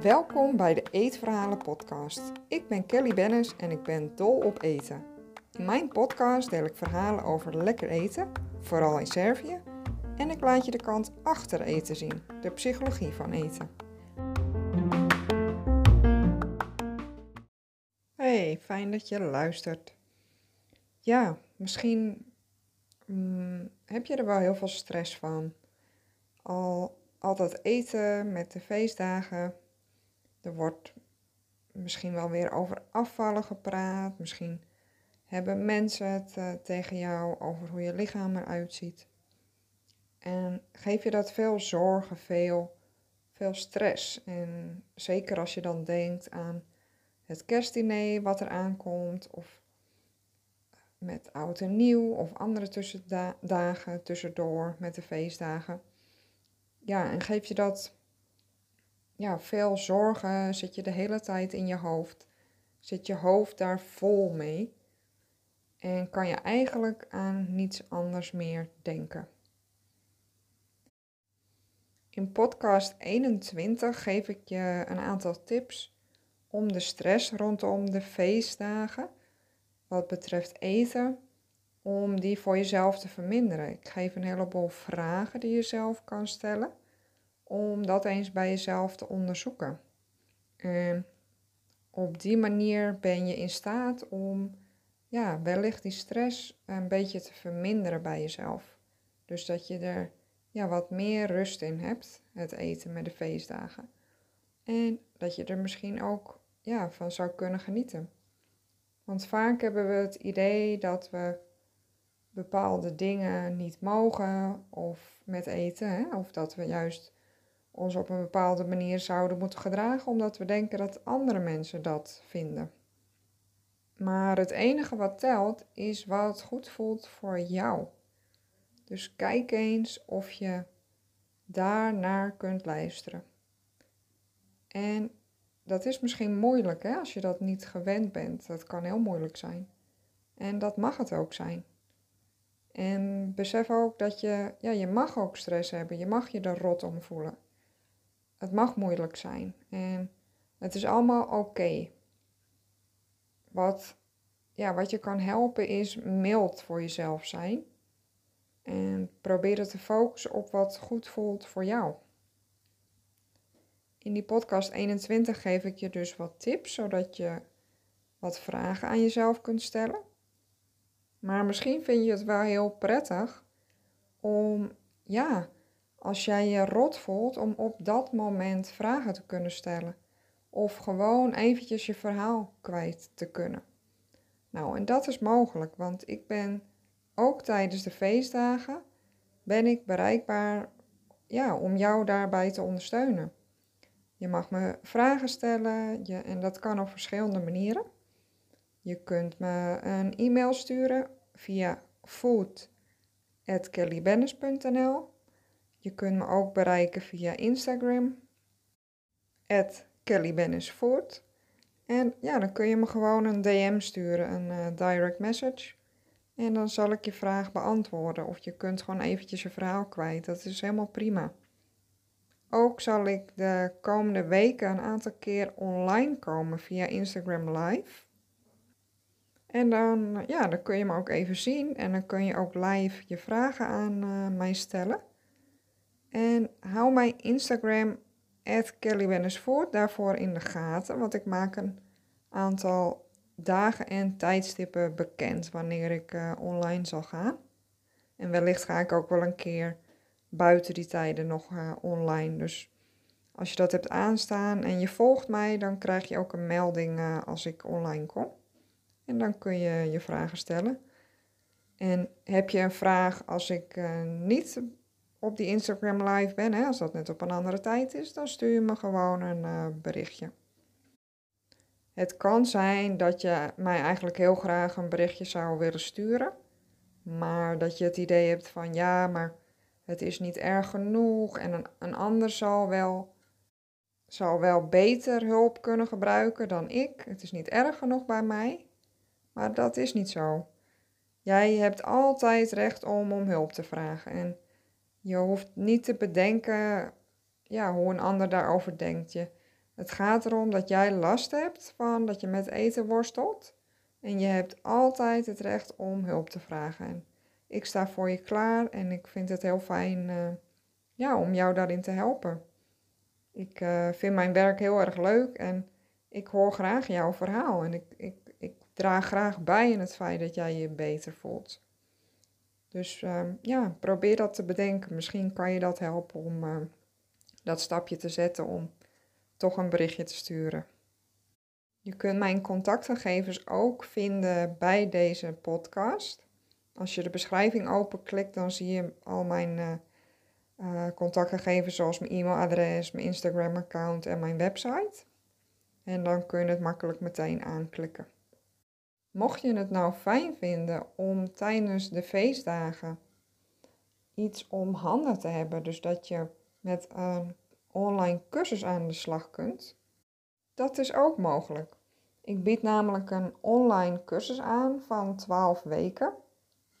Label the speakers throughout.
Speaker 1: Welkom bij de Eetverhalen podcast. Ik ben Kelly Bennis en ik ben dol op eten. In mijn podcast deel ik verhalen over lekker eten, vooral in Servië, en ik laat je de kant achter eten zien, de psychologie van eten. Hey, fijn dat je luistert. Ja, misschien mm, heb je er wel heel veel stress van. Al altijd eten met de feestdagen. Er wordt misschien wel weer over afvallen gepraat. Misschien hebben mensen het uh, tegen jou over hoe je lichaam eruit ziet. En geef je dat veel zorgen, veel, veel stress. En zeker als je dan denkt aan het kerstdiner wat er aankomt, of met oud en nieuw, of andere tussendagen tussendoor met de feestdagen. Ja, en geef je dat ja, veel zorgen, zit je de hele tijd in je hoofd, zit je hoofd daar vol mee en kan je eigenlijk aan niets anders meer denken. In podcast 21 geef ik je een aantal tips om de stress rondom de feestdagen, wat betreft eten, om die voor jezelf te verminderen. Ik geef een heleboel vragen die je zelf kan stellen, om dat eens bij jezelf te onderzoeken. En op die manier ben je in staat om ja, wellicht die stress een beetje te verminderen bij jezelf. Dus dat je er ja, wat meer rust in hebt, het eten met de feestdagen. En dat je er misschien ook ja, van zou kunnen genieten. Want vaak hebben we het idee dat we bepaalde dingen niet mogen of met eten, hè? of dat we juist ons op een bepaalde manier zouden moeten gedragen omdat we denken dat andere mensen dat vinden. Maar het enige wat telt is wat goed voelt voor jou. Dus kijk eens of je daar naar kunt luisteren. En dat is misschien moeilijk hè, als je dat niet gewend bent. Dat kan heel moeilijk zijn. En dat mag het ook zijn. En besef ook dat je, ja, je mag ook stress hebben. Je mag je er rot om voelen. Het mag moeilijk zijn. En het is allemaal oké. Wat, ja, wat je kan helpen is mild voor jezelf zijn. En probeer te focussen op wat goed voelt voor jou. In die podcast 21 geef ik je dus wat tips, zodat je wat vragen aan jezelf kunt stellen. Maar misschien vind je het wel heel prettig om, ja, als jij je rot voelt, om op dat moment vragen te kunnen stellen. Of gewoon eventjes je verhaal kwijt te kunnen. Nou, en dat is mogelijk, want ik ben ook tijdens de feestdagen ben ik bereikbaar ja, om jou daarbij te ondersteunen. Je mag me vragen stellen je, en dat kan op verschillende manieren. Je kunt me een e-mail sturen via food.kellybennis.nl Je kunt me ook bereiken via Instagram, kellybennisfood. En ja, dan kun je me gewoon een DM sturen, een uh, direct message. En dan zal ik je vraag beantwoorden. Of je kunt gewoon eventjes je verhaal kwijt. Dat is helemaal prima. Ook zal ik de komende weken een aantal keer online komen via Instagram Live. En dan, ja, dan kun je me ook even zien en dan kun je ook live je vragen aan uh, mij stellen. En hou mijn Instagram, @kellywennisvoort, daarvoor in de gaten, want ik maak een aantal dagen en tijdstippen bekend wanneer ik uh, online zal gaan. En wellicht ga ik ook wel een keer buiten die tijden nog uh, online. Dus als je dat hebt aanstaan en je volgt mij, dan krijg je ook een melding uh, als ik online kom. En dan kun je je vragen stellen. En heb je een vraag als ik niet op die Instagram live ben, hè, als dat net op een andere tijd is, dan stuur je me gewoon een berichtje. Het kan zijn dat je mij eigenlijk heel graag een berichtje zou willen sturen, maar dat je het idee hebt van ja, maar het is niet erg genoeg en een, een ander zal wel, zal wel beter hulp kunnen gebruiken dan ik. Het is niet erg genoeg bij mij, maar dat is niet zo. Jij hebt altijd recht om om hulp te vragen en Je hoeft niet te bedenken ja, hoe een ander daarover denkt. Je, het gaat erom dat jij last hebt van dat je met eten worstelt. En je hebt altijd het recht om hulp te vragen. Ik sta voor je klaar en ik vind het heel fijn uh, ja, om jou daarin te helpen. Ik uh, vind mijn werk heel erg leuk en ik hoor graag jouw verhaal. En ik, ik, ik draag graag bij in het feit dat jij je beter voelt. Dus uh, ja, probeer dat te bedenken. Misschien kan je dat helpen om uh, dat stapje te zetten om toch een berichtje te sturen. Je kunt mijn contactgegevens ook vinden bij deze podcast. Als je de beschrijving openklikt, dan zie je al mijn uh, uh, contactgegevens zoals mijn e-mailadres, mijn Instagram-account en mijn website. En dan kun je het makkelijk meteen aanklikken. Mocht je het nou fijn vinden om tijdens de feestdagen iets om handen te hebben, dus dat je met een online cursus aan de slag kunt, dat is ook mogelijk. Ik bied namelijk een online cursus aan van 12 weken.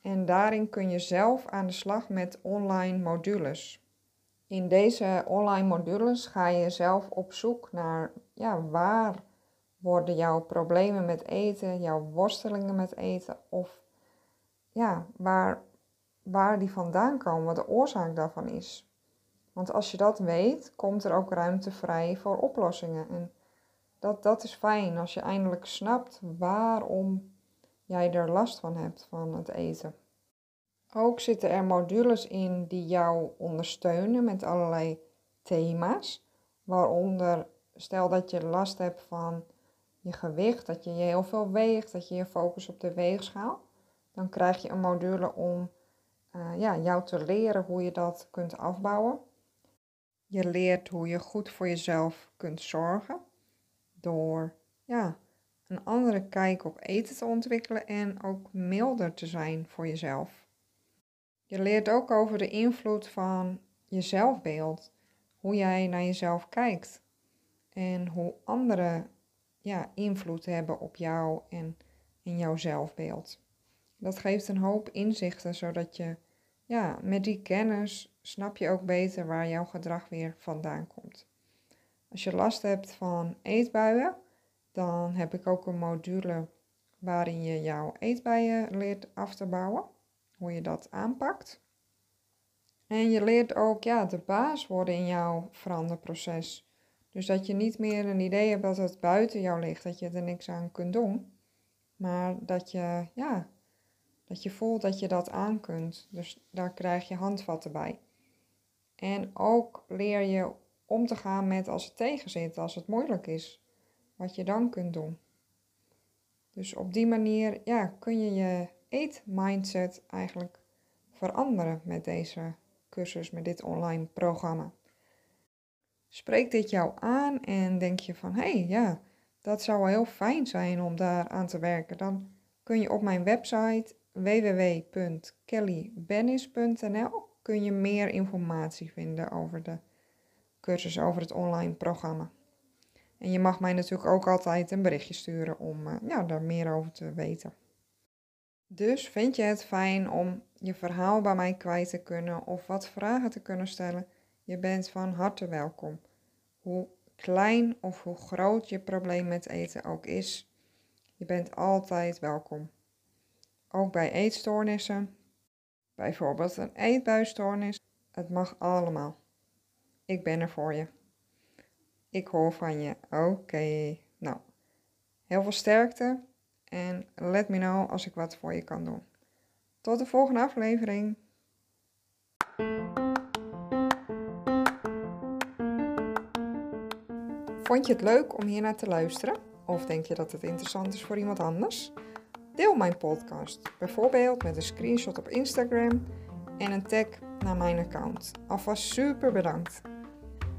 Speaker 1: En daarin kun je zelf aan de slag met online modules. In deze online modules ga je zelf op zoek naar ja, waar worden jouw problemen met eten, jouw worstelingen met eten of ja, waar, waar die vandaan komen, wat de oorzaak daarvan is. Want als je dat weet, komt er ook ruimte vrij voor oplossingen. En dat, dat is fijn als je eindelijk snapt waarom jij er last van hebt van het eten. Ook zitten er modules in die jou ondersteunen met allerlei thema's. Waaronder, stel dat je last hebt van je gewicht, dat je heel veel weegt, dat je je focust op de weegschaal. Dan krijg je een module om uh, ja, jou te leren hoe je dat kunt afbouwen. Je leert hoe je goed voor jezelf kunt zorgen door ja, een andere kijk op eten te ontwikkelen en ook milder te zijn voor jezelf. Je leert ook over de invloed van je zelfbeeld, hoe jij naar jezelf kijkt en hoe anderen ja, invloed hebben op jou en in jouw zelfbeeld. Dat geeft een hoop inzichten, zodat je ja, met die kennis snap je ook beter waar jouw gedrag weer vandaan komt. Als je last hebt van eetbuien, dan heb ik ook een module waarin je jouw eetbuien leert af te bouwen, hoe je dat aanpakt. En je leert ook ja, de baas worden in jouw veranderproces. Dus dat je niet meer een idee hebt dat het buiten jou ligt, dat je er niks aan kunt doen. Maar dat je, ja, dat je voelt dat je dat aan kunt. Dus daar krijg je handvatten bij. En ook leer je om te gaan met als het tegenzit, als het moeilijk is. Wat je dan kunt doen. Dus op die manier ja, kun je je eetmindset eigenlijk veranderen met deze cursus, met dit online programma. Spreekt dit jou aan en denk je van hé hey, ja, dat zou wel heel fijn zijn om daar aan te werken, dan kun je op mijn website www.kellybennis.nl kun je meer informatie vinden over de cursus, over het online programma. En je mag mij natuurlijk ook altijd een berichtje sturen om uh, ja, daar meer over te weten. Dus vind je het fijn om je verhaal bij mij kwijt te kunnen of wat vragen te kunnen stellen? Je bent van harte welkom. Hoe klein of hoe groot je probleem met eten ook is, je bent altijd welkom. Ook bij eetstoornissen, bijvoorbeeld een eetbuisstoornis, het mag allemaal. Ik ben er voor je. Ik hoor van je. Oké. Nou, heel veel sterkte en let me know als ik wat voor je kan doen. Tot de volgende aflevering. Vond je het leuk om hier naar te luisteren? Of denk je dat het interessant is voor iemand anders? Deel mijn podcast, bijvoorbeeld met een screenshot op Instagram en een tag naar mijn account. Alvast super bedankt.